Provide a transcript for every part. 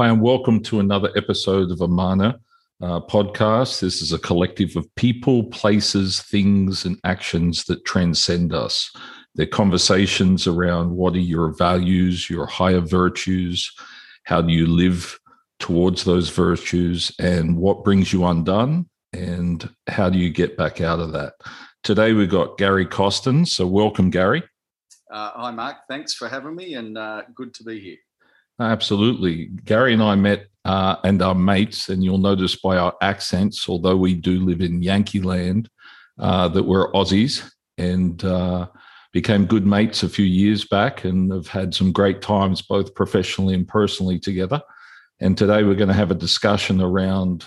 Hi, and welcome to another episode of Amana uh, podcast. This is a collective of people, places, things, and actions that transcend us. They're conversations around what are your values, your higher virtues, how do you live towards those virtues, and what brings you undone, and how do you get back out of that. Today we've got Gary Costin. So, welcome, Gary. Uh, hi, Mark. Thanks for having me, and uh, good to be here. Absolutely. Gary and I met uh, and are mates, and you'll notice by our accents, although we do live in Yankee land, uh, that we're Aussies and uh, became good mates a few years back and have had some great times both professionally and personally together. And today we're going to have a discussion around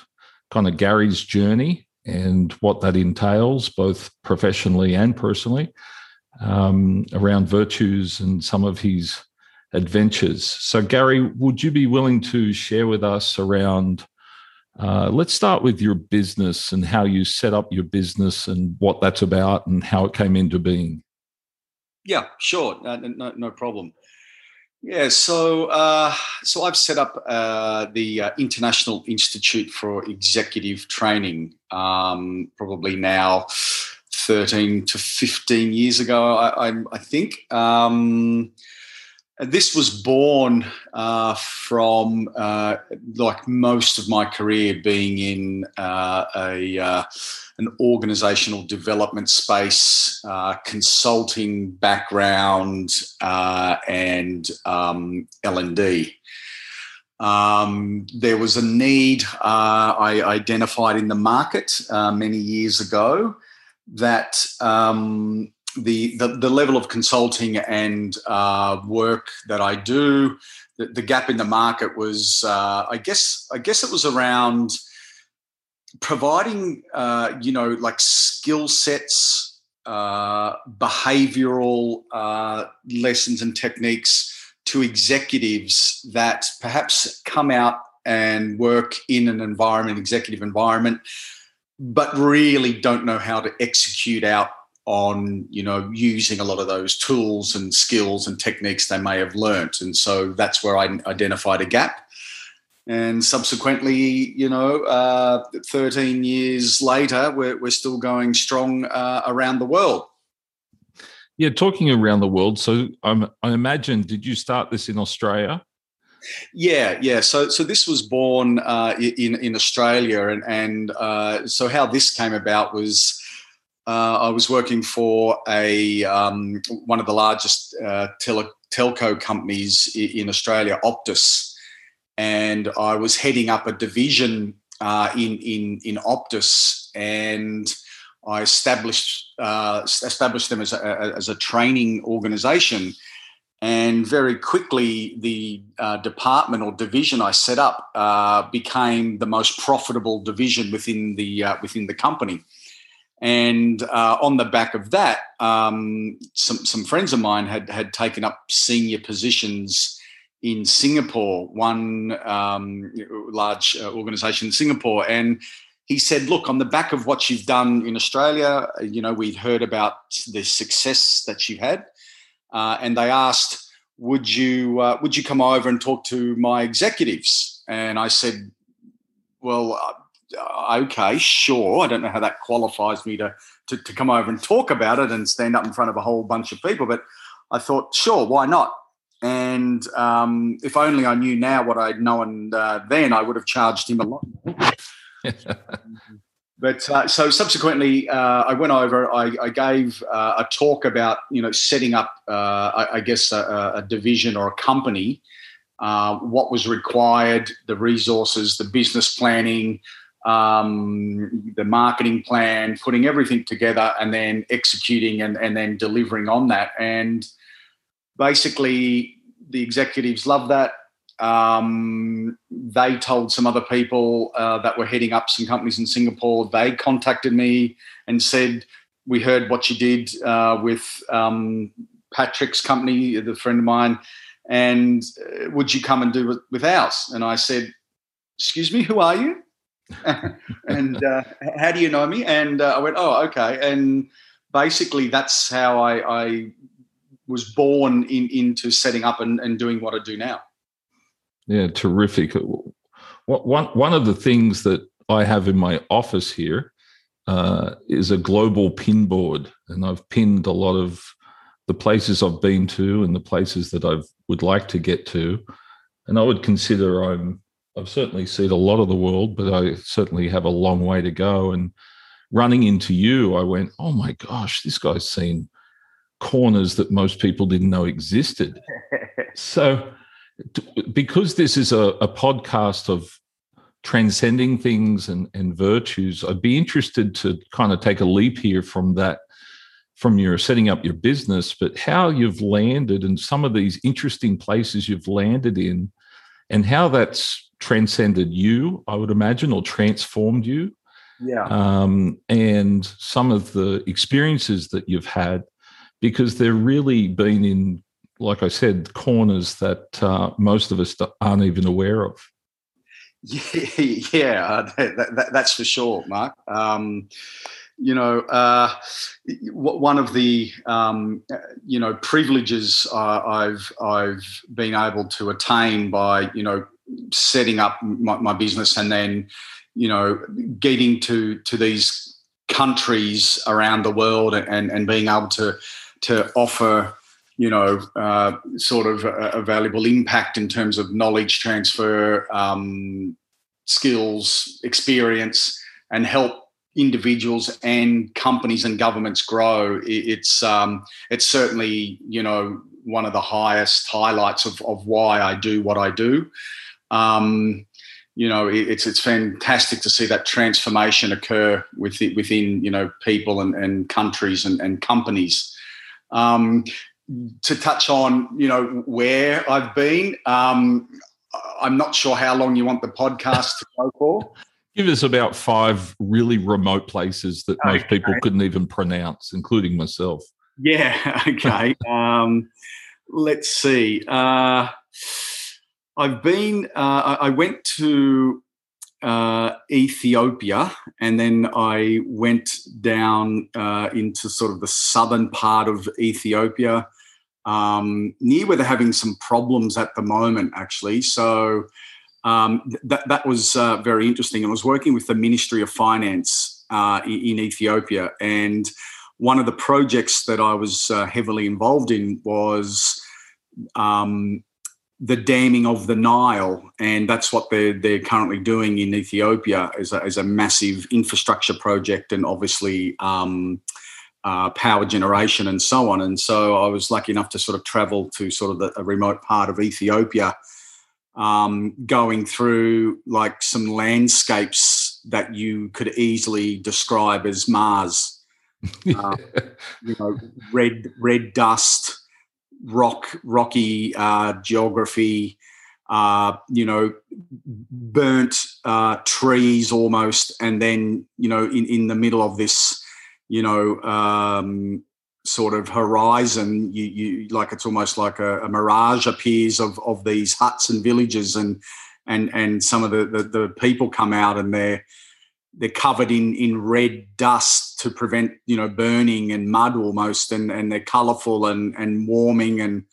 kind of Gary's journey and what that entails, both professionally and personally, um, around virtues and some of his adventures. So, Gary, would you be willing to share with us around? Uh, let's start with your business and how you set up your business and what that's about and how it came into being. Yeah, sure, no, no, no problem. Yeah, so uh, so I've set up uh, the uh, International Institute for Executive Training, um, probably now thirteen to fifteen years ago, I, I, I think. Um, this was born uh, from uh, like most of my career being in uh, a uh, an organizational development space, uh, consulting background, uh, and um, L and D. Um, there was a need I identified in the market many years ago that um, the, the, the level of consulting and uh, work that I do, the, the, gap in the market was, uh, I guess, I guess it was around providing, uh, you know, like skill sets, uh, behavioral uh, lessons and techniques to executives that perhaps come out and work in an environment, executive environment, but really don't know how to execute out on you know using a lot of those tools and skills and techniques they may have learnt. And so that's where i identified a gap. And subsequently you know uh, 13 years later we're, we're still going strong uh, around the world. Yeah talking around the world so I'm, i imagine did you start this in australia? Yeah, yeah. So, so this was born uh, in in Australia, and and uh, so how this came about was uh, I was working for a um, one of the largest uh, tele- telco companies in Australia, Optus, and I was heading up a division uh, in in in Optus, and I established uh, established them as a, as a training organisation. And very quickly, the uh, department or division I set up uh, became the most profitable division within the within the company and uh, on the back of that, um, some, some friends of mine had, had taken up senior positions in Singapore, one um, large uh, organization in Singapore. And he said, Look, on the back of what you've done in Australia, you know, we'd heard about the success that you had. Uh, and they asked, would you uh, would you come over and talk to my executives? And I said, well, uh, okay, sure. I don't know how that qualifies me to, to, to come over and talk about it and stand up in front of a whole bunch of people. But I thought, sure, why not? And um, if only I knew now what I'd known uh, then, I would have charged him a lot more. but uh, so subsequently, uh, I went over. I, I gave uh, a talk about you know setting up, uh, I, I, guess, a, a, division or a company. Uh, what was required, the resources, the business planning, um, the marketing plan, putting everything together, and then executing and, and then delivering on that. And basically, the executives love that. Um, they told some other people uh, that were heading up some companies in Singapore. They contacted me and said, "We heard what you did uh, with um, Patrick's company, the friend of mine, and uh, would you come and do it with ours?" And I said, "Excuse me, who are you?" and uh, how do you know me? And uh, I went, oh, okay. And basically, that's how I, I was born in, into setting up and, and, doing what I do now. Yeah, terrific. One one of the things that I have in my office here uh, is a global pin board, and I've pinned a lot of the places I've been to and the places that I would like to get to. And I would consider I'm I've certainly seen a lot of the world, but I certainly have a long way to go. And running into you, I went, oh my gosh, this guy's seen corners that most people didn't know existed. so, because this is a, a, podcast of transcending things and, and virtues, I'd be interested to kind of take a leap here from that, from your setting up your business, but how you've landed and some of these interesting places you've landed in, and how that's transcended you, I would imagine, or transformed you. Yeah. Um, and some of the experiences that you've had, because they're really been in, like I said, corners that uh, most of us aren't even aware of. Yeah, yeah that, that, that's for sure, Mark. Um, you know, uh, one of the um, you know privileges uh, I've I've been able to attain by you know setting up my, my business and then you know getting to to these countries around the world and and being able to to offer you know uh, sort of a, a, valuable impact in terms of knowledge transfer um, skills experience and help individuals and companies and governments grow. It's um, it's certainly you know one of the highest highlights of, of why I do what I do um, you know, it's it's fantastic to see that transformation occur within, within you know people and, and countries and, and companies. Um, to touch on you know where I've been, um, I'm not sure how long you want the podcast to go for. Give us about five really remote places that okay. most people couldn't even pronounce, including myself. Yeah. Okay. um, let's see. Uh, I've been. Uh, I went to uh, Ethiopia, and then I went down uh, into sort of the southern part of Ethiopia, um, near where they're having some problems at the moment, actually. So um, that that was uh, very interesting. I was working with the Ministry of Finance uh, in, Ethiopia, and one of the projects that I was uh, heavily involved in was. Um, the damming of the Nile, and that's what they're they're currently doing in Ethiopia as a, as a massive infrastructure project, and obviously um, uh, power generation and so on. And so I was lucky enough to sort of travel to sort of the, a remote part of Ethiopia, um, going through like some landscapes that you could easily describe as Mars. Uh, you know, red red dust rock, rocky uh, geography, uh, you know, burnt uh, trees almost, and then you know, in in the middle of this, you know, um, sort of horizon, you you like it's almost like a, a mirage appears of of these huts and villages, and and and some of the, the, the people come out and they're they're covered in in red dust to prevent you know burning and mud almost and and they're colorful and and warming and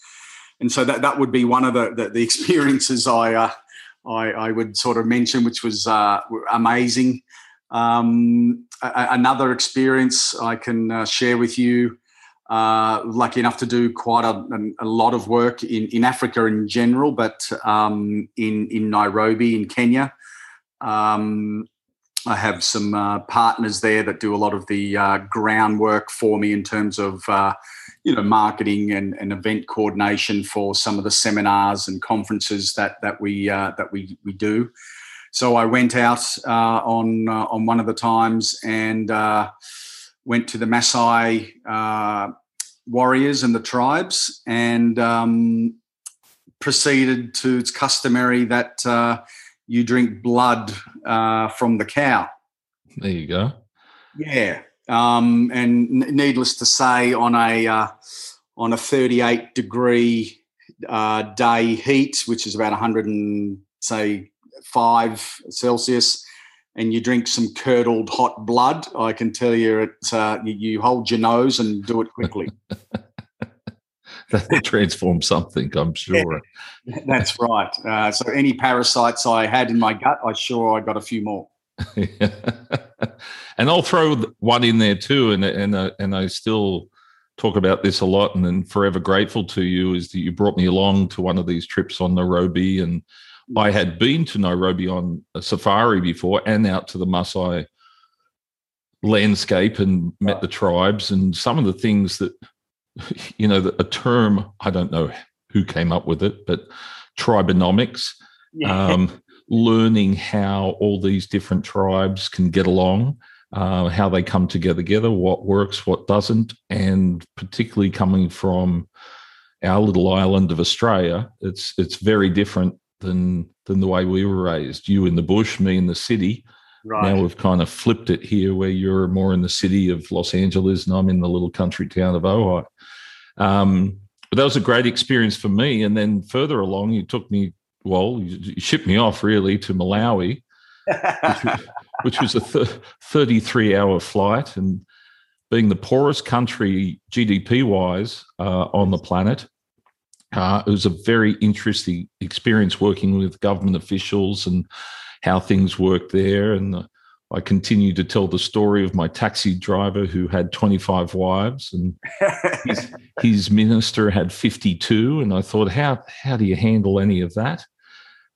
and so that that would be one of the the, the experiences I, uh, I I would sort of mention which was uh, amazing um, a, another experience I can uh, share with you uh, lucky enough to do quite a, a, lot of work in, in Africa in general, but um, in in Nairobi in Kenya. Um, I have some uh, partners there that do a lot of the uh, groundwork for me in terms of uh, you know marketing and, and, event coordination for some of the seminars and conferences that that we uh, that we we do. So I went out uh, on uh, on one of the times and went to the Maasai warriors and the tribes and um, proceeded to it's customary that you drink blood uh, from the cow. There you go. Yeah, um, and needless to say, on a uh, on a 38 degree uh, day heat, which is about 100 and say five Celsius, and you drink some curdled hot blood, I can tell you, it uh, you, you hold your nose and do it quickly. that'll transform something, I'm sure. Yeah, that's right. Uh, so any parasites I had in my gut, I sure I got a few more. and I'll throw one in there too, and and uh, and I still talk about this a lot, and then forever grateful to you is that you brought me along to one of these trips on Nairobi, and I had been to Nairobi on a safari before, and out to the Maasai landscape and met the tribes, and some of the things that you know, a term I don't know who came up with it, but tribonomics. Yeah. Um, learning how all these different tribes can get along, uh, how they come together, together, what works, what doesn't, and particularly coming from our little island of Australia, it's it's very different than than the way we were raised. You in the bush, me in the city. Right. Now we've kind of flipped it here, where you're more in the city of Los Angeles, and I'm in the little country town of Ojai. Um, but that was a great experience for me. And then further along, you took me well, you, shipped me off really to Malawi, which, which, was a th- 33 hour flight. And being the poorest country GDP wise uh, on the planet, uh, it was a very interesting experience working with government officials and how things work there. And uh, I continue to tell the story of my taxi driver who had 25 wives and his, his, minister had 52. And I thought, how, how do you handle any of that?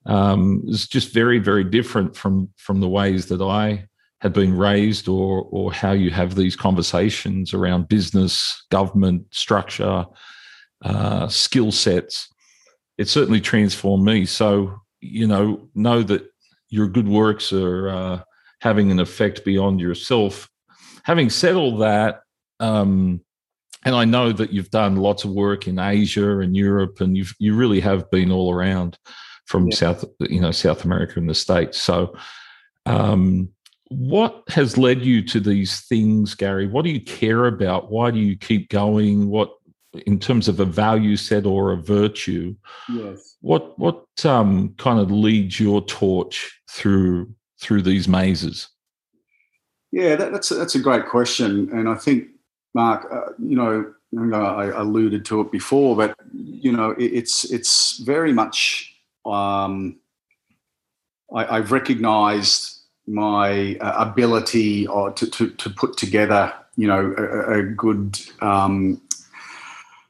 um, is just very, very different from from the ways that I had been raised, or or how you have these conversations around business, government, structure, uh, skill sets. It certainly transformed me. So you know, know that your good works are uh, having an effect beyond yourself. Having said all that. Um, and I know that you've done lots of work in Asia and Europe, and you you really have been all around from yeah. South, you know, South America and the States. So, um, what has led you to these things, Gary? What do you care about? Why do you keep going? What, in terms of a value set or a virtue? Yes. What what um, kind of leads your torch through through these mazes? Yeah, that, that's a, that's a great question, and I think Mark, uh, you know, I alluded to it before, but you know, it, it's it's very much um, I, have recognized my uh, ability uh, to, to, to, put together, you know, a, a good um,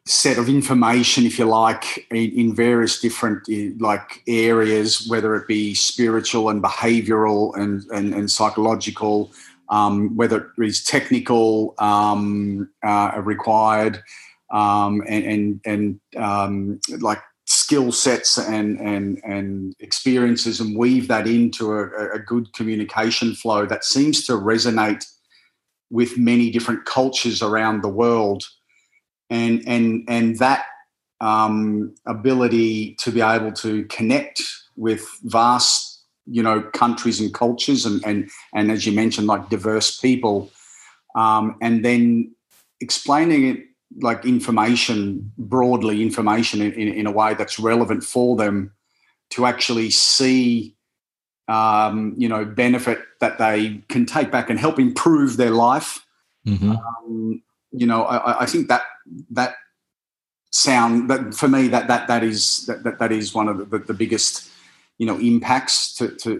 set of information, if you like, in, in various different like areas, whether it be spiritual and behavioural and, and, and psychological, um, whether it is technical um, uh, required, um, and and, and um, like skill sets and and and experiences and weave that into a, a, good communication flow that seems to resonate with many different cultures around the world and and and that um, ability to be able to connect with vast you know countries and cultures and and and as you mentioned like diverse people um, and then explaining it like information broadly information in, in, in, a way that's relevant for them to actually see um, you know benefit that they can take back and help improve their life mm-hmm. um, you know I, I, think that that sound that for me that that that is that that, that is one of the, the biggest you know impacts to, to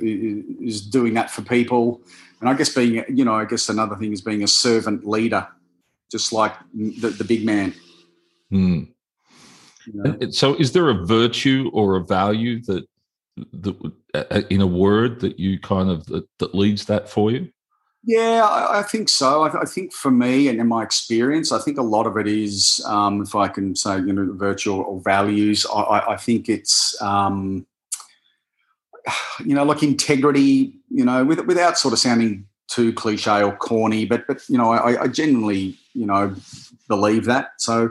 is doing that for people and i guess being you know i guess another thing is being a servant leader just like the, the big man. Mm. You know? So, is there a virtue or a value that, that in a word that you kind of that, that leads that for you? Yeah, I, I think so. I, I, think for me and in my experience, I think a lot of it is, um, if I can say, you know, virtue or values. I, I think it's, um, you know, like integrity. You know, with, without sort of sounding too cliche or corny, but but you know, I, I genuinely you know believe that. So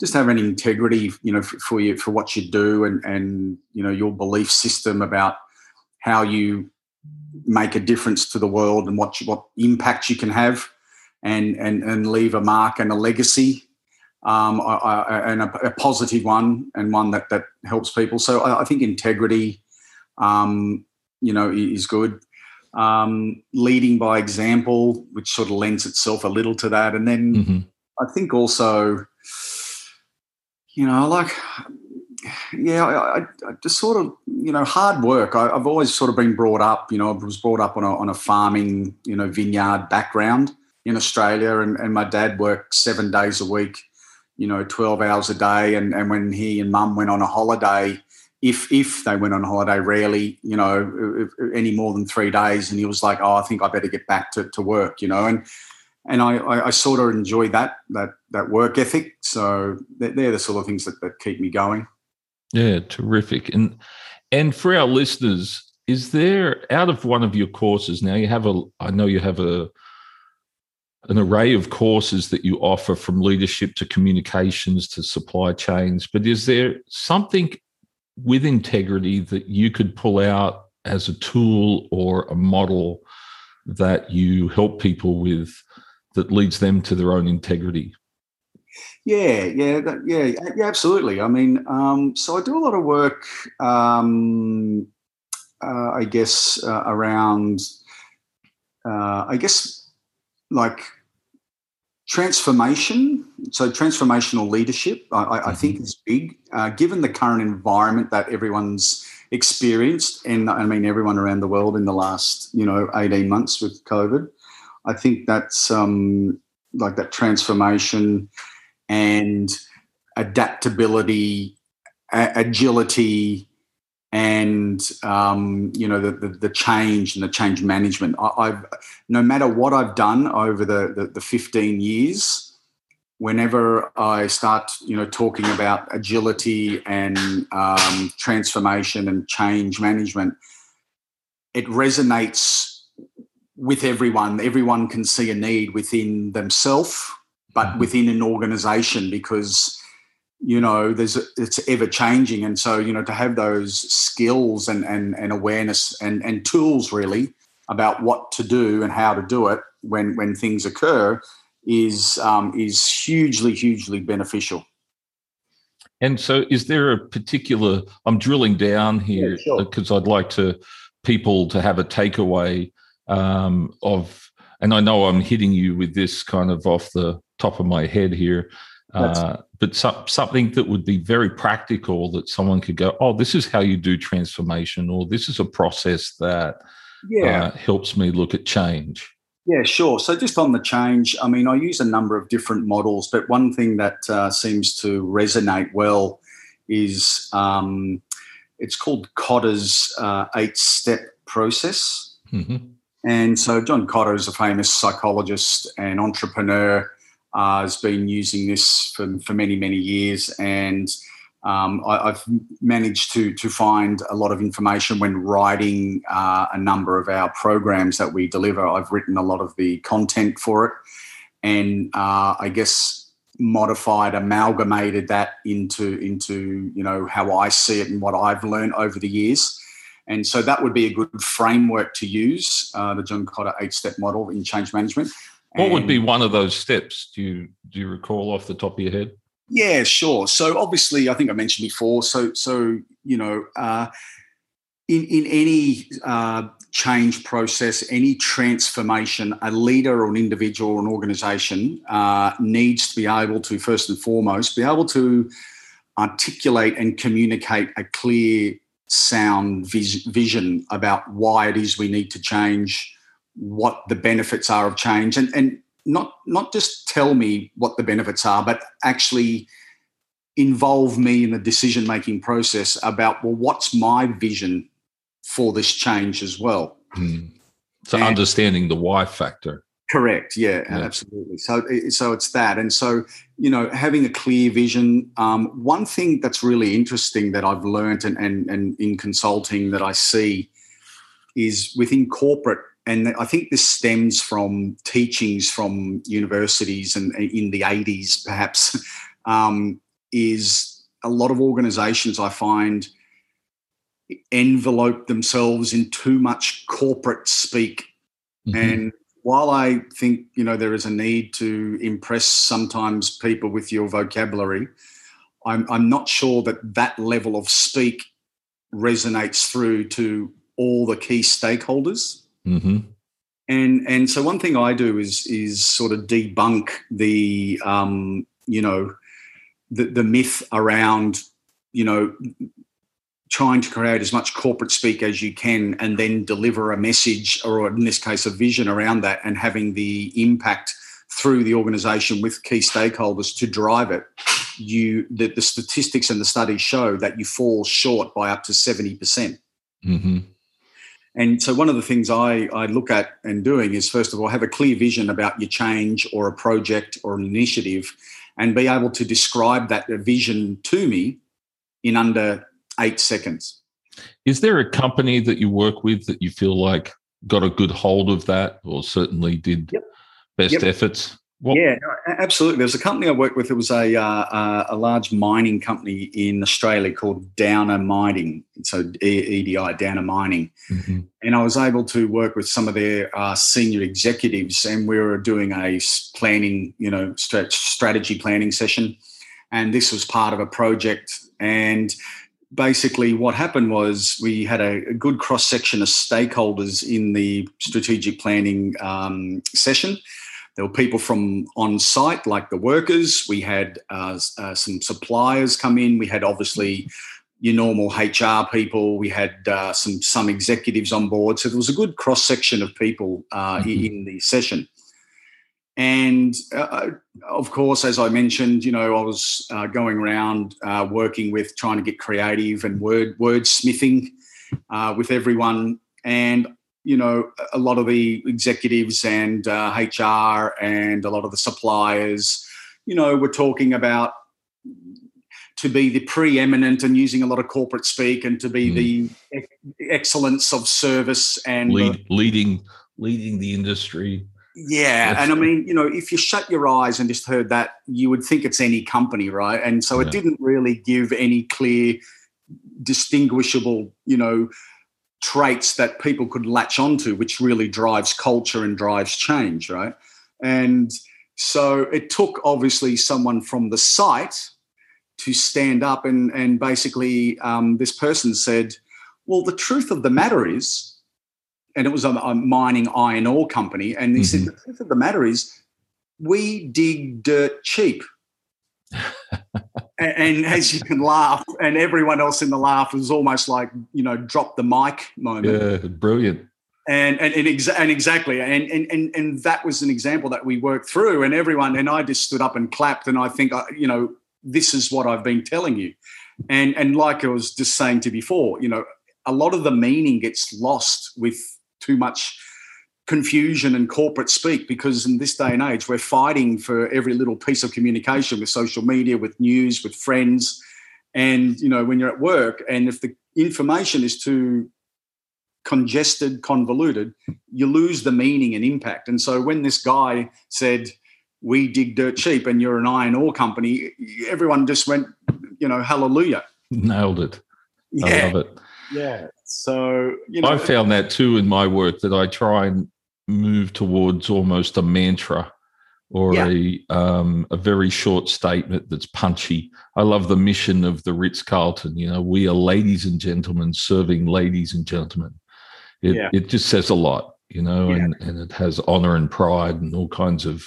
just having integrity, you know, for, for you for what you do and and you know your belief system about how you make a difference to the world and what you, what impact you can have and and and leave a mark and a legacy um, I, I, and a, a, positive one and one that that helps people so I, I think integrity um, you know is good um, leading by example, which sort of lends itself a little to that. And then mm-hmm. I think also, you know, like, yeah, I, I, just sort of, you know, hard work. I, have always sort of been brought up, you know, I was brought up on a, on a farming, you know, vineyard background in Australia, and, and my dad worked seven days a week, you know, 12 hours a day. And, and when he and mum went on a holiday, if if they went on holiday, rarely, you know, any more than three days. And he was like, "Oh, I think I better get back to, to work," you know, and and I, I, I sort of enjoy that that that work ethic. So they're, the sort of things that, that keep me going. Yeah, terrific. And and for our listeners, is there out of one of your courses now? You have a, I know you have a an array of courses that you offer from leadership to communications to supply chains, but is there something with integrity that you could pull out as a tool or a model that you help people with that leads them to their own integrity? Yeah, yeah, that, yeah, yeah, absolutely. I mean, um, so I do a lot of work, um, uh, I guess, uh, around, uh, I guess, like transformation. So transformational leadership, I, mm-hmm. I think, is big. Uh, given the current environment that everyone's experienced, and I mean everyone around the world in the last, you know, eighteen months with COVID, I think that's um, like that transformation and adaptability, a- agility, and um, you know the, the, the change and the change management. I, have no matter what I've done over the, the, the fifteen years, whenever I start you know talking about agility and um, transformation and change management, it resonates with everyone. Everyone can see a need within themselves, but mm-hmm. within an organization because you know there's it's ever changing and so you know to have those skills and and, and awareness and and tools really about what to do and how to do it when when things occur is um, is hugely hugely beneficial and so is there a particular i'm drilling down here because yeah, sure. i'd like to people to have a takeaway um, of and i know i'm hitting you with this kind of off the top of my head here uh, but so, something that would be very practical that someone could go, oh, this is how you do transformation, or this is a process that yeah. uh, helps me look at change. Yeah, sure. So just on the change, I mean, I use a number of different models, but one thing that uh, seems to resonate well is um, it's called Kotter's uh, eight step process. Mm-hmm. And so John Kotter is a famous psychologist and entrepreneur uh, has been using this for, for many, many years. And um, I, have managed to, to find a lot of information when writing uh, a number of our programs that we deliver. I've written a lot of the content for it. And uh, I guess modified, amalgamated that into into you know how I see it and what I've learned over the years. And so that would be a good framework to use, uh, the John Kotter eight step model in change management. What would be one of those steps? Do you do you recall off the top of your head? Yeah, sure. So obviously, I think I mentioned before. So so you know, uh, in in any uh, change process, any transformation, a leader or an individual or an organisation uh, needs to be able to first and foremost be able to articulate and communicate a clear, sound vis- vision about why it is we need to change what the benefits are of change and, and not not just tell me what the benefits are, but actually involve me in the decision making process about well, what's my vision for this change as well. Mm. So and understanding the why factor. Correct. Yeah, yeah, absolutely. So, so it's that, and so you know, having a clear vision. Um, one thing that's really interesting that I've learned and, and and in consulting that I see is within corporate and I think this stems from teachings from universities and in the 80s, perhaps, um, is a lot of organizations I find envelope themselves in too much corporate speak. Mm-hmm. And while I think, you know, there is a need to impress sometimes people with your vocabulary, I'm, I'm not sure that that level of speak resonates through to all the key stakeholders. Mm-hmm. And and so one thing I do is is sort of debunk the um, you know the, the myth around, you know, trying to create as much corporate speak as you can and then deliver a message or in this case a vision around that and having the impact through the organization with key stakeholders to drive it you the, the statistics and the studies show that you fall short by up to 70% mm-hmm. And so one of the things I, I look at and doing is first of all have a clear vision about your change or a project or an initiative and be able to describe that vision to me in under eight seconds. Is there a company that you work with that you feel like got a good hold of that or certainly did yep. best yep. efforts? What? Yeah, absolutely. There's a company I worked with. It was a uh, uh, a large mining company in Australia called Downer Mining. So EDI, Downer Mining, mm-hmm. and I was able to work with some of their uh, senior executives, and we were doing a planning, you know, strategy planning session, and this was part of a project. And basically what happened was we had a, a good cross section of stakeholders in the strategic planning um, session. There were people from on site, like the workers. We had uh, uh, some suppliers come in. We had obviously your normal HR people. We had uh, some some executives on board. So there was a good cross section of people uh, mm-hmm. in the session. And uh, of course, as I mentioned, you know, I was uh, going around uh, working with trying to get creative and word wordsmithing uh, with everyone. And, you know, a lot of the executives and HR uh, and a lot of the suppliers, you know, were talking about to be the preeminent and using a lot of corporate speak and to be mm. the excellence of service and Lead, leading leading the industry yeah, and I mean, you know, if you shut your eyes and just heard that, you would think it's any company, right? And so yeah. it didn't really give any clear, distinguishable, you know, traits that people could latch onto, which really drives culture and drives change, right? And so it took obviously someone from the site to stand up and and basically um, this person said, well, the truth of the matter is and it was a, a mining iron ore company. And he mm-hmm. said, the truth of the matter is, we dig dirt cheap. and, and, as you can laugh, and everyone else in the laugh was almost like, you know, drop the mic moment. Yeah, brilliant. And and and, exa- and exactly, and, and and and that was an example that we worked through, and everyone and I just stood up and clapped, and I think, uh, you know, this is what I've been telling you, and and like I was just saying to before, you know, a lot of the meaning gets lost with too much confusion and corporate speak because in this day and age we're fighting for every little piece of communication with social media with news with friends. And you know when you're at work and if the information is too congested convoluted you lose the meaning and impact. And so when this guy said we dig dirt cheap and you're an iron ore company everyone just went you know hallelujah. Nailed it. Yeah. i love it. Yeah so, you know, I found that too in my work that I try and move towards almost a mantra or yeah. a um, a very short statement that's punchy. I love the mission of the Ritz Carlton. You know, we are ladies and gentlemen serving ladies and gentlemen. It yeah. it just says a lot, you know, yeah. and and it has honor and pride and all kinds of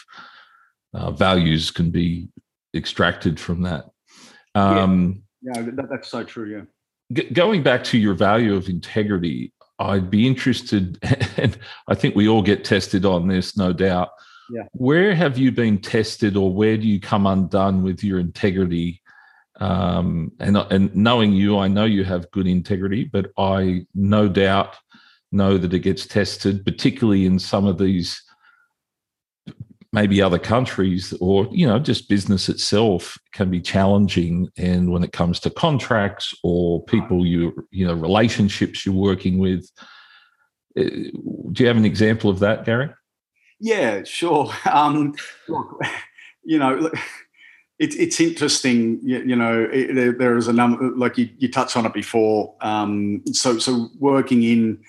uh, values can be extracted from that. Um, yeah, that, that's so true. Yeah g- going back to your value of integrity, I'd be interested, and I think we all get tested on this, no doubt. Yeah. Where have you been tested, or where do you come undone with your integrity? Um, and and knowing you, I know you have good integrity, but I no doubt know that it gets tested, particularly in some of these maybe other countries or you know just business itself can be challenging. And when it comes to contracts or people you you know relationships you're working with eh, do you have an example of that gary? Yeah sure. Um, look you know it, it's interesting you, you know it, there, there is a number like you, you touched on it before. Um, so so working in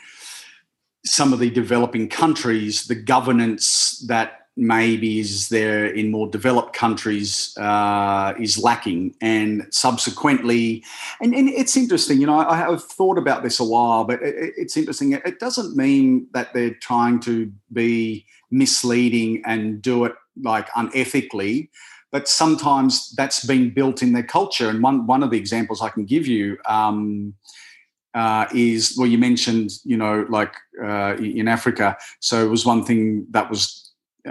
some of the developing countries the governance that maybe is there in more developed countries uh, is lacking and subsequently and, and, it's interesting you know i have thought about this a while but it, it's interesting it doesn't mean that they're trying to be misleading and do it like unethically but sometimes that's been built in their culture. And one one of the examples I can give you um, uh, is well, you mentioned you know like uh, in Africa. So it was one thing that was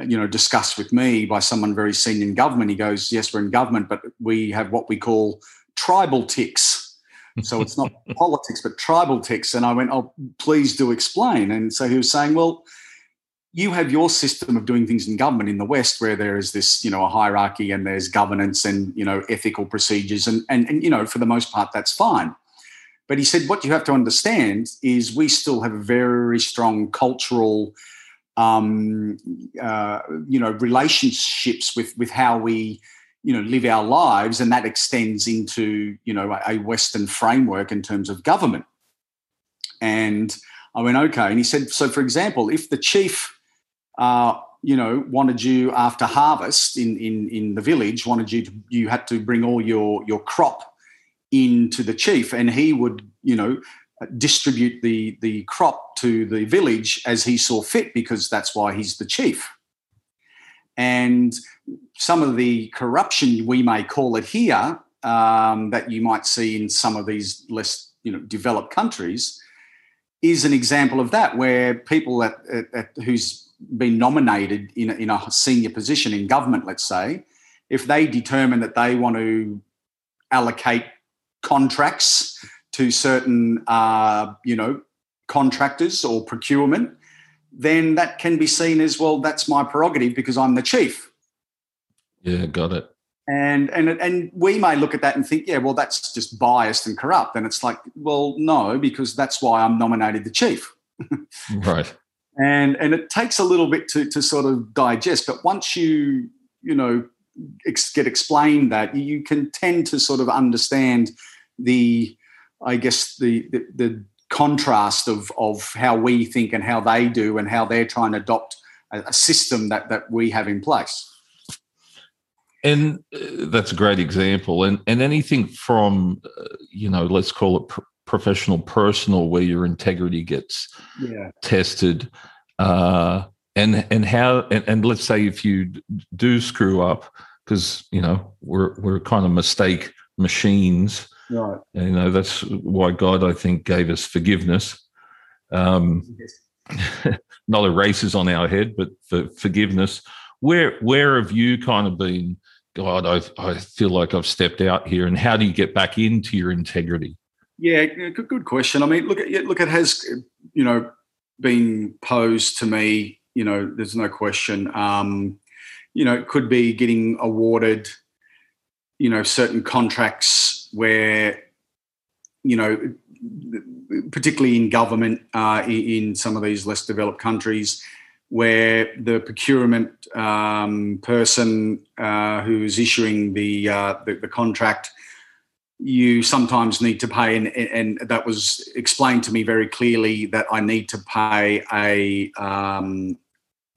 you know discussed with me by someone very senior in government. He goes, "Yes, we're in government, but we have what we call tribal ticks." So it's not politics, but tribal ticks. And I went, "Oh, please do explain." And so he was saying, "Well." you have your system of doing things in government in the West, where there is this, you know, a hierarchy and there's governance and you know ethical procedures, and and, and you know for the most part that's fine. But he said what you have to understand is we still have a very strong cultural, um, uh, you know, relationships with with how we you know live our lives, and that extends into you know a Western framework in terms of government. And I went okay, and he said so. For example, if the chief uh, you know, wanted you after harvest in, in, in the village, wanted you to, you had to bring all your, your crop into the chief and he would, you know, distribute the, the crop to the village as he saw fit because that's why he's the chief. And some of the corruption, we may call it here, um, that you might see in some of these less, you know, developed countries, is an example of that, where people at, at, at whose been nominated in a, in a senior position in government, let's say, if they determine that they want to allocate contracts to certain, uh, you know, contractors or procurement, then that can be seen as well. That's my prerogative because I'm the chief. Yeah, got it. And and and we may look at that and think, yeah, well, that's just biased and corrupt. And it's like, well, no, because that's why I'm nominated the chief. right and and it takes a little bit to to sort of digest. But once you you know ex- get explained that, you can tend to sort of understand the I guess the, the, the contrast of of how we think and how they do and how they're trying to adopt a, a system that that we have in place. And uh, that's a great example. And and anything from uh, you know let's call it pr- professional personal where your integrity gets yeah. tested uh, and and how and, and let's say if you do screw up because you know we're we're kind of mistake machines right you know that's why god i think gave us forgiveness um yes. not races on our head but for forgiveness where where have you kind of been god i i feel like i've stepped out here and how do you get back into your integrity yeah, good, good question. I mean, look, at look, it has you know been posed to me. You know, there's no question. Um, you know, it could be getting awarded, you know, certain contracts where, you know, particularly in government, uh, in some of these less developed countries, where the procurement um, person uh, who's issuing the, uh, the, the contract you sometimes need to pay, and, and that was explained to me very clearly that I need to pay a um,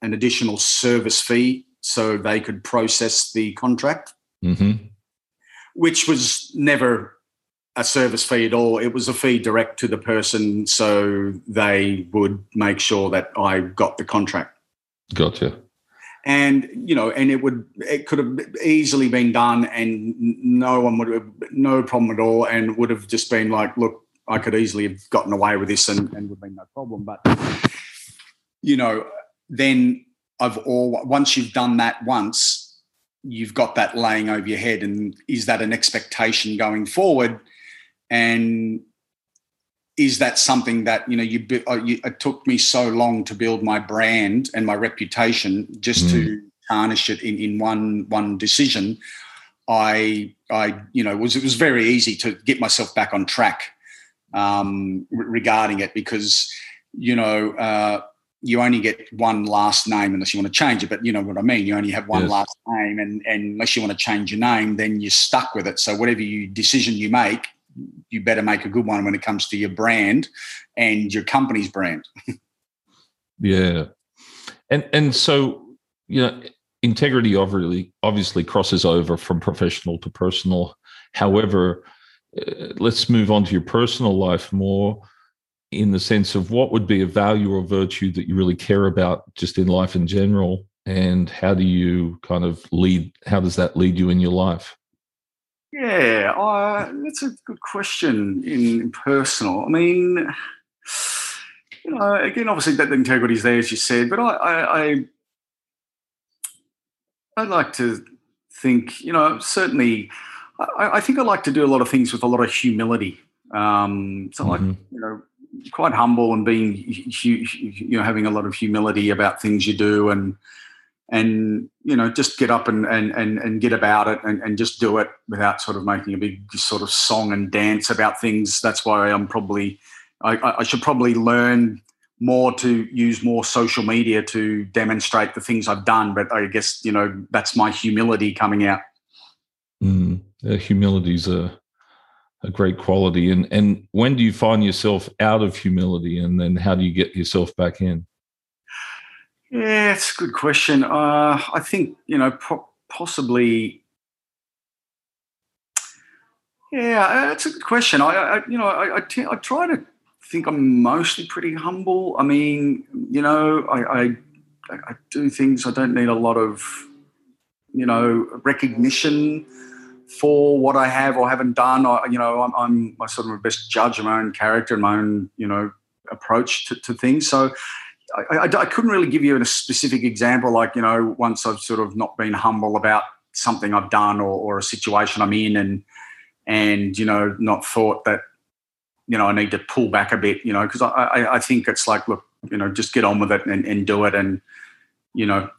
an additional service fee so they could process the contract, mm-hmm. Which was never a service fee at all. It was a fee direct to the person, so they would make sure that I got the contract. Gotcha and you know and it would it could have easily been done and no one would have no problem at all and would have just been like look i could easily have gotten away with this and, and would have been no problem but you know then i've all once you've done that once you've got that laying over your head and is that an expectation going forward and is that something that you know you, uh, you, it took me so long to build my brand and my reputation just mm. to tarnish it in, in one one decision i i you know was it was very easy to get myself back on track um, regarding it because you know uh, you only get one last name unless you want to change it but you know what i mean you only have one yes. last name and, and unless you want to change your name then you're stuck with it so whatever you decision you make you better make a good one when it comes to your brand and your company's brand. yeah, and and so you know, integrity obviously obviously crosses over from professional to personal. However, uh, let's move on to your personal life more in the sense of what would be a value or virtue that you really care about just in life in general and how do you kind of lead? How does that lead you in your life? Yeah, uh, that's a good question in personal. I mean, you know, again, obviously that the integrity is there, as you said, but I, I, I, I like to think, you know, certainly, I, I, think I like to do a lot of things with a lot of humility. Um, so, mm-hmm. like, you know, quite humble and being, you know, having a lot of humility about things you do and, and you know just get up and and and, and get about it and, and just do it without sort of making a big sort of song and dance about things that's why i'm probably I, I, should probably learn more to use more social media to demonstrate the things I've done. But I guess you know that's my humility coming out. Mm, humility is a a great quality. And and when do you find yourself out of humility, and then how do you get yourself back in? Yeah, it's a good question. Uh, I think you know po- possibly. Yeah, it's a good question. I, I you know, I, I, t- I try to think I'm mostly pretty humble. I mean, you know, I, I, I do things. I don't need a lot of, you know, recognition for what I have or haven't done. I, you know, I'm, I'm sort of best judge of my own character and my own, you know, approach to, to things. So I, I, I, couldn't really give you a specific example. Like, you know, once I've sort of not been humble about something I've done or, or a situation I'm in and, and, you know, not thought that you know, I need to pull back a bit, you know, because I, I, I, think it's like, look, you know, just get on with it and, and do it. And, you know,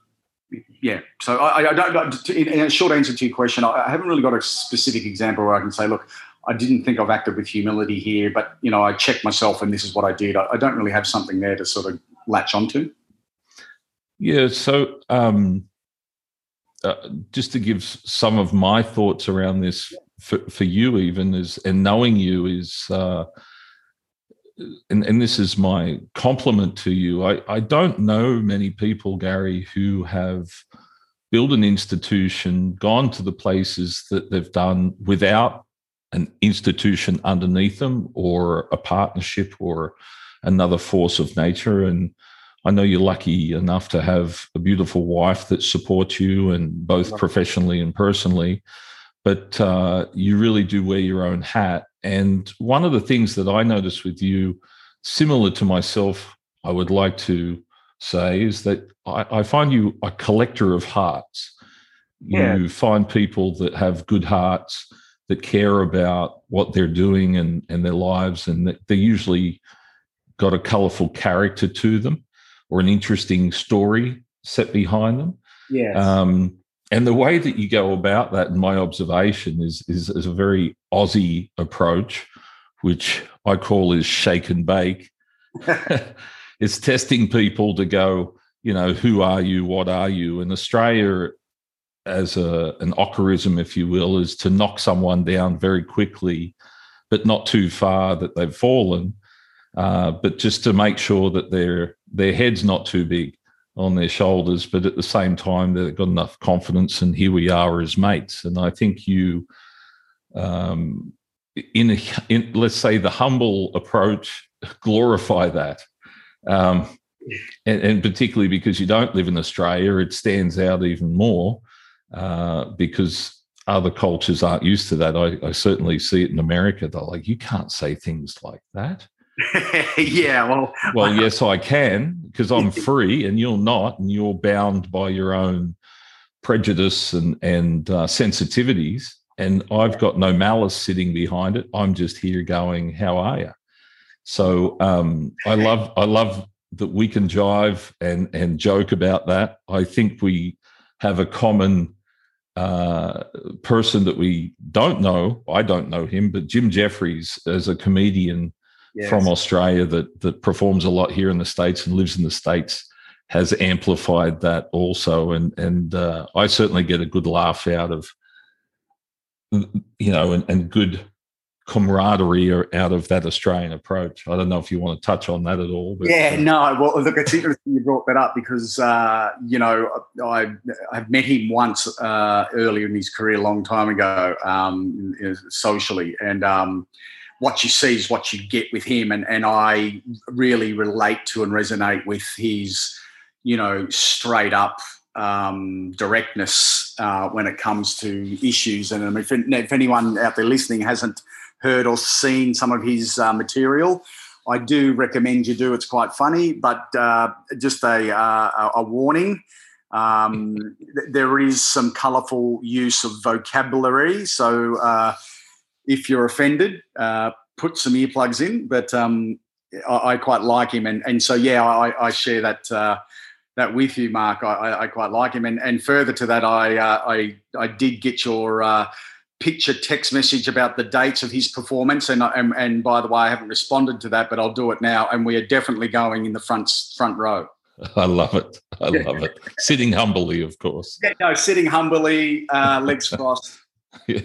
yeah. So I, I don't, in a short answer to your question, I haven't really got a specific example where I can say, look, I didn't think I've acted with humility here, but, you know, I checked myself and this is what I did. I, I don't really have something there to sort of latch onto. Yeah. So, um, uh, just to give some of my thoughts around this for, for you even is and knowing you is uh, and, and this is my compliment to you I, I don't know many people gary who have built an institution gone to the places that they've done without an institution underneath them or a partnership or another force of nature and I know you're lucky enough to have a beautiful wife that supports you and both professionally and personally but uh, you really do wear your own hat. And one of the things that I notice with you, similar to myself, I would like to say, is that I, I find you a collector of hearts. Yeah. You find people that have good hearts, that care about what they're doing and, and their lives, and that they usually got a colorful character to them or an interesting story set behind them. Yes. Um, and the way that you go about that, in my observation, is, is, is a very Aussie approach, which I call is shake and bake. it's testing people to go, you know, who are you? What are you? In Australia, as a, an ockerism, if you will, is to knock someone down very quickly, but not too far that they've fallen, uh, but just to make sure that their their head's not too big on their shoulders, but at the same time, they've got enough confidence, and here we are as mates. And I think you, um, in, a, in let's say the humble approach, glorify that, um, and, and, particularly because you don't live in Australia, it stands out even more uh, because other cultures aren't used to that. I, I certainly see it in America. They're like, you can't say things like that. yeah, well, well, yes, I can because I'm free and you're not, and you're bound by your own prejudice and and uh, sensitivities. And I've got no malice sitting behind it. I'm just here going, "How are you?" So um, I love I love that we can jive and and joke about that. I think we have a common uh, person that we don't know. I don't know him, but Jim Jeffries as a comedian yes. from Australia that that performs a lot here in the states and lives in the states has amplified that also, and and uh, I certainly get a good laugh out of you know and, and good camaraderie out of that Australian approach. I don't know if you want to touch on that at all. But, yeah, uh, no. Well, look, it's interesting you brought that up because uh, you know I I've met him once uh, earlier in his career, a long time ago, um, socially, and um, what you see is what you get with him. And, and I really relate to and resonate with his, you know, straight up um, directness uh, when it comes to issues. And if, if, anyone out there listening hasn't heard or seen some of his uh, material, I do recommend you do. It's quite funny, but uh, just a, uh, a warning. Um, there is some colourful use of vocabulary. So uh, if you're offended, uh, put some earplugs in. But um, I, I, quite like him, and and so yeah, I, I share that uh, that with you, Mark. I, I, quite like him, and and further to that, I uh, I I did get your uh, picture text message about the dates of his performance, and, and and by the way, I haven't responded to that, but I'll do it now, and we are definitely going in the front front row. I love it. I love it. Sitting humbly, of course. Yeah, no, sitting humbly, uh, legs crossed. yeah.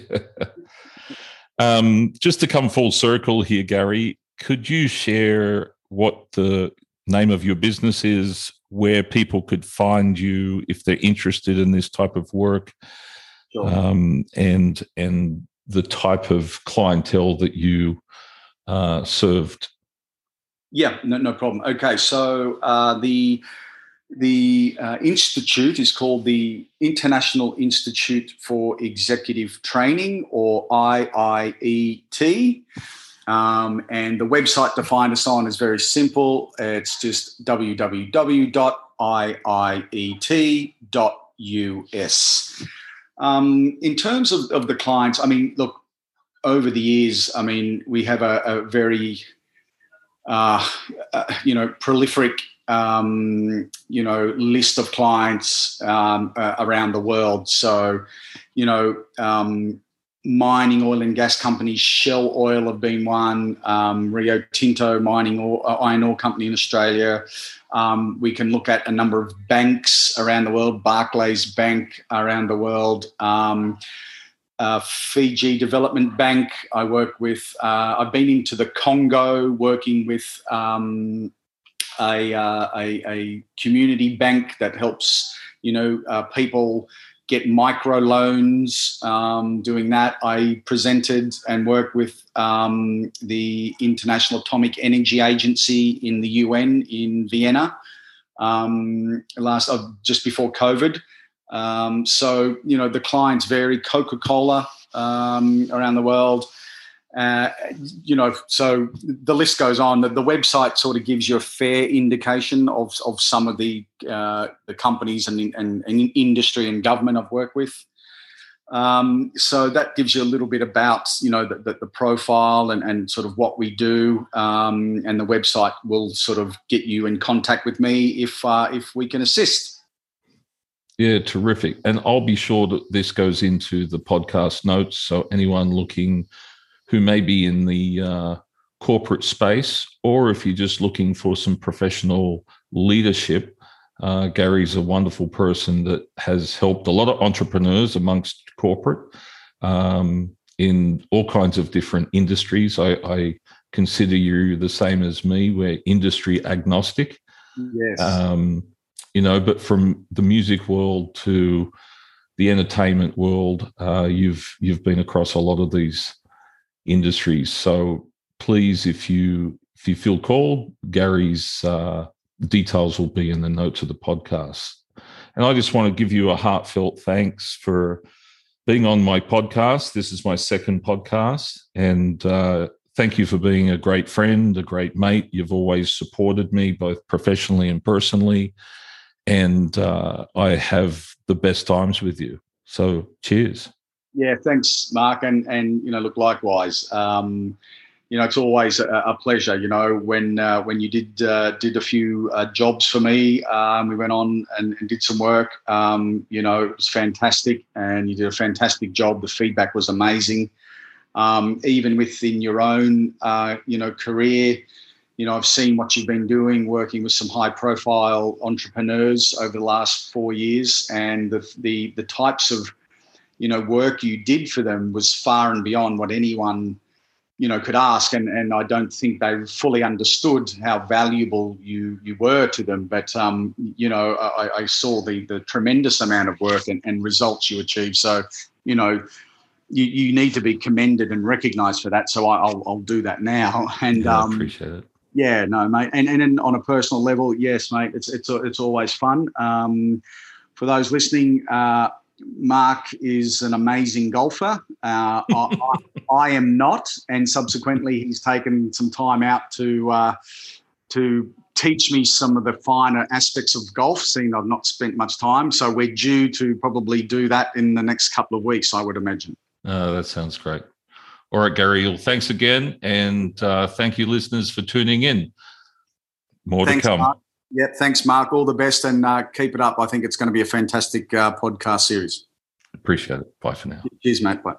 Um, just to come full circle here, Gary, could you share what the name of your business is, where people could find you if they're interested in this type of work, sure. um, and and the type of clientele that you uh, served? Yeah, no, no problem. Okay, so uh, the the uh, institute is called the International Institute for Executive Training, or IIET. Um, and the website to find us on is very simple. It's just www.iiet.us. Um, in terms of, of the clients, I mean, look, over the years, I mean, we have a, a very, uh, uh, you know, prolific um, you know list of clients um, uh, around the world. So, you know, um, mining oil and gas companies, Shell Oil have been one, um, Rio Tinto mining or uh, iron ore company in Australia. Um, we can look at a number of banks around the world, Barclays Bank around the world. Um, uh, Fiji Development Bank. I work with. Uh, I've been into the Congo working with a, uh, a, a, community bank that helps you know uh, people get micro loans. Um, doing that, I presented and worked with um, the International Atomic Energy Agency in the UN in Vienna um, last uh, just before COVID. Um, so you know the clients vary. Coca Cola um, around the world. Uh, you know, so the list goes on. The, the, website sort of gives you a fair indication of, of some of the uh, the companies and, and, and, industry and government I've worked with. Um, so that gives you a little bit about you know the, the, the profile and, and sort of what we do, um, and the website will sort of get you in contact with me if uh, if we can assist. Yeah, terrific. And I'll be sure that this goes into the podcast notes. So anyone looking who may be in the uh, corporate space, or if you're just looking for some professional leadership, uh, Gary's a wonderful person that has helped a lot of entrepreneurs amongst corporate um, in all kinds of different industries. I, I, consider you the same as me. We're industry agnostic. Yes. Um, you know, but from the music world to the entertainment world, uh, you've you've been across a lot of these industries. So please, if you if you feel called, Gary's uh, details will be in the notes of the podcast. And I just want to give you a heartfelt thanks for being on my podcast. This is my second podcast, and uh, thank you for being a great friend, a great mate. You've always supported me both professionally and personally, and uh, I have the best times with you. So, cheers. Yeah, thanks, Mark, and and you know, look, likewise. Um, you know, it's always a, a pleasure. You know, when uh, when you did uh, did a few uh, jobs for me, um, we went on and, and did some work. Um, you know, it was fantastic, and you did a fantastic job. The feedback was amazing. Um, even within your own, uh, you know, career, you know, I've seen what you've been doing, working with some high-profile entrepreneurs over the last four years, and the the the types of you know work you did for them was far and beyond what anyone you know could ask. And and I don't think they fully understood how valuable you you were to them. But um you know I, I saw the the tremendous amount of work and, and results you achieved. So you know you, you need to be commended and recognized for that. So I, will I'll do that now. And yeah, um appreciate it. yeah no mate. And and on a personal level yes mate it's it's it's always fun. Um for those listening, uh, Mark is an amazing golfer. Uh, I, I, am not, and subsequently, he's taken some time out to uh, to teach me some of the finer aspects of golf, seeing I've not spent much time. So we're due to probably do that in the next couple of weeks, I would imagine. Oh, that sounds great. All right, Gary, well, thanks again. And uh, thank you, listeners, for tuning in. More thanks, to come. Mark. Yeah, thanks, Mark. All the best and uh, keep it up. I think it's going to be a fantastic uh, podcast series. Appreciate it. Bye for now. Cheers, mate. Bye.